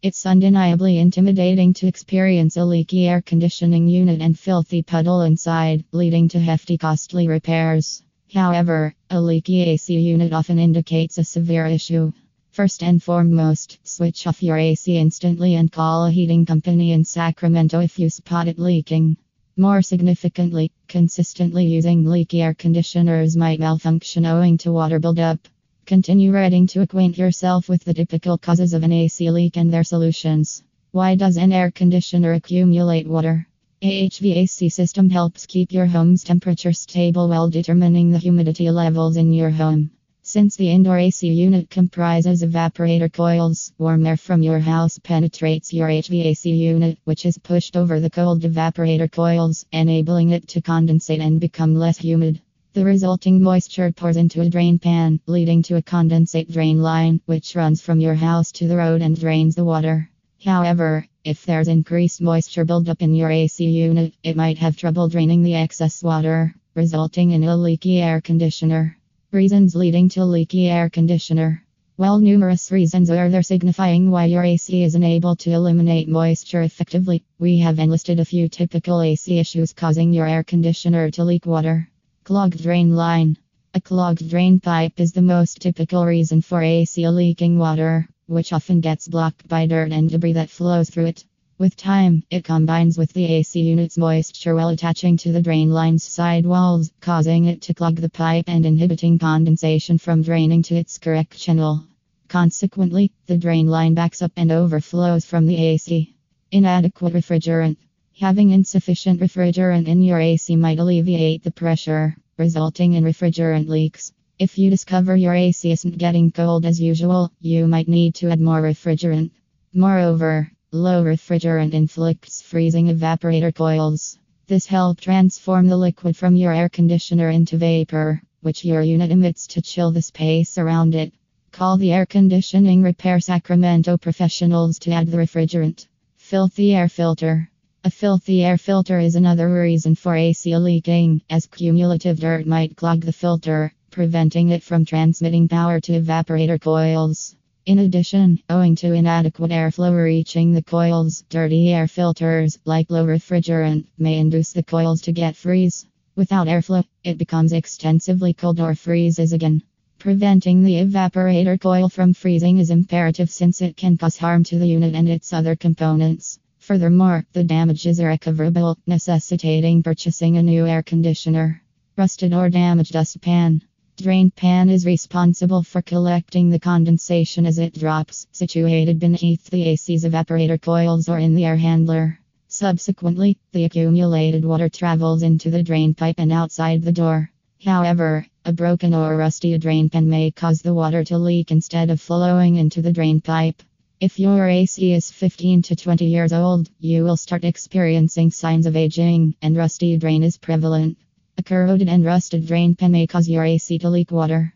It's undeniably intimidating to experience a leaky air conditioning unit and filthy puddle inside, leading to hefty costly repairs. However, a leaky AC unit often indicates a severe issue. First and foremost, switch off your AC instantly and call a heating company in Sacramento if you spot it leaking. More significantly, consistently using leaky air conditioners might malfunction owing to water buildup. Continue reading to acquaint yourself with the typical causes of an AC leak and their solutions. Why does an air conditioner accumulate water? A HVAC system helps keep your home's temperature stable while determining the humidity levels in your home. Since the indoor AC unit comprises evaporator coils, warm air from your house penetrates your HVAC unit, which is pushed over the cold evaporator coils, enabling it to condensate and become less humid. The resulting moisture pours into a drain pan, leading to a condensate drain line, which runs from your house to the road and drains the water. However, if there's increased moisture buildup in your AC unit, it might have trouble draining the excess water, resulting in a leaky air conditioner. Reasons leading to leaky air conditioner. Well, numerous reasons are there signifying why your AC is unable to eliminate moisture effectively. We have enlisted a few typical AC issues causing your air conditioner to leak water. Clogged drain line. A clogged drain pipe is the most typical reason for AC leaking water, which often gets blocked by dirt and debris that flows through it. With time, it combines with the AC unit's moisture while attaching to the drain line's side walls, causing it to clog the pipe and inhibiting condensation from draining to its correct channel. Consequently, the drain line backs up and overflows from the AC. Inadequate refrigerant. Having insufficient refrigerant in your AC might alleviate the pressure, resulting in refrigerant leaks. If you discover your AC isn't getting cold as usual, you might need to add more refrigerant. Moreover, Low refrigerant inflicts freezing evaporator coils. This helps transform the liquid from your air conditioner into vapor, which your unit emits to chill the space around it. Call the air conditioning repair Sacramento professionals to add the refrigerant. Filthy air filter. A filthy air filter is another reason for AC leaking, as cumulative dirt might clog the filter, preventing it from transmitting power to evaporator coils. In addition, owing to inadequate airflow reaching the coils, dirty air filters, like low refrigerant, may induce the coils to get freeze. Without airflow, it becomes extensively cold or freezes again. Preventing the evaporator coil from freezing is imperative since it can cause harm to the unit and its other components. Furthermore, the damage is irrecoverable, necessitating purchasing a new air conditioner. Rusted or damaged dustpan. Drain pan is responsible for collecting the condensation as it drops, situated beneath the AC's evaporator coils or in the air handler. Subsequently, the accumulated water travels into the drain pipe and outside the door. However, a broken or rusty drain pan may cause the water to leak instead of flowing into the drain pipe. If your AC is 15 to 20 years old, you will start experiencing signs of aging, and rusty drain is prevalent. A corroded and rusted drain pan may cause your AC to leak water.